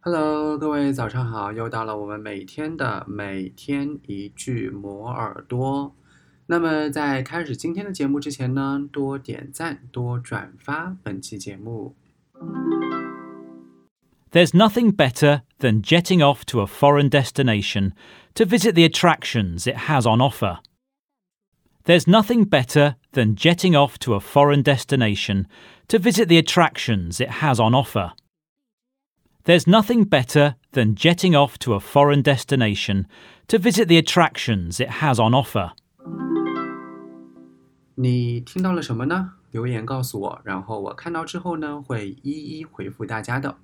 Hello，各位早上好！又到了我们每天的每天一句磨耳朵。那么在开始今天的节目之前呢，多点赞，多转发本期节目。There's nothing better than jetting off to a foreign destination to visit the attractions it has on offer. There's nothing better than jetting off to a foreign destination to visit the attractions it has on offer. There's nothing better than jetting off to a foreign destination to visit the attractions it has on offer. 你听到了什么呢？留言告诉我，然后我看到之后呢，会一一回复大家的。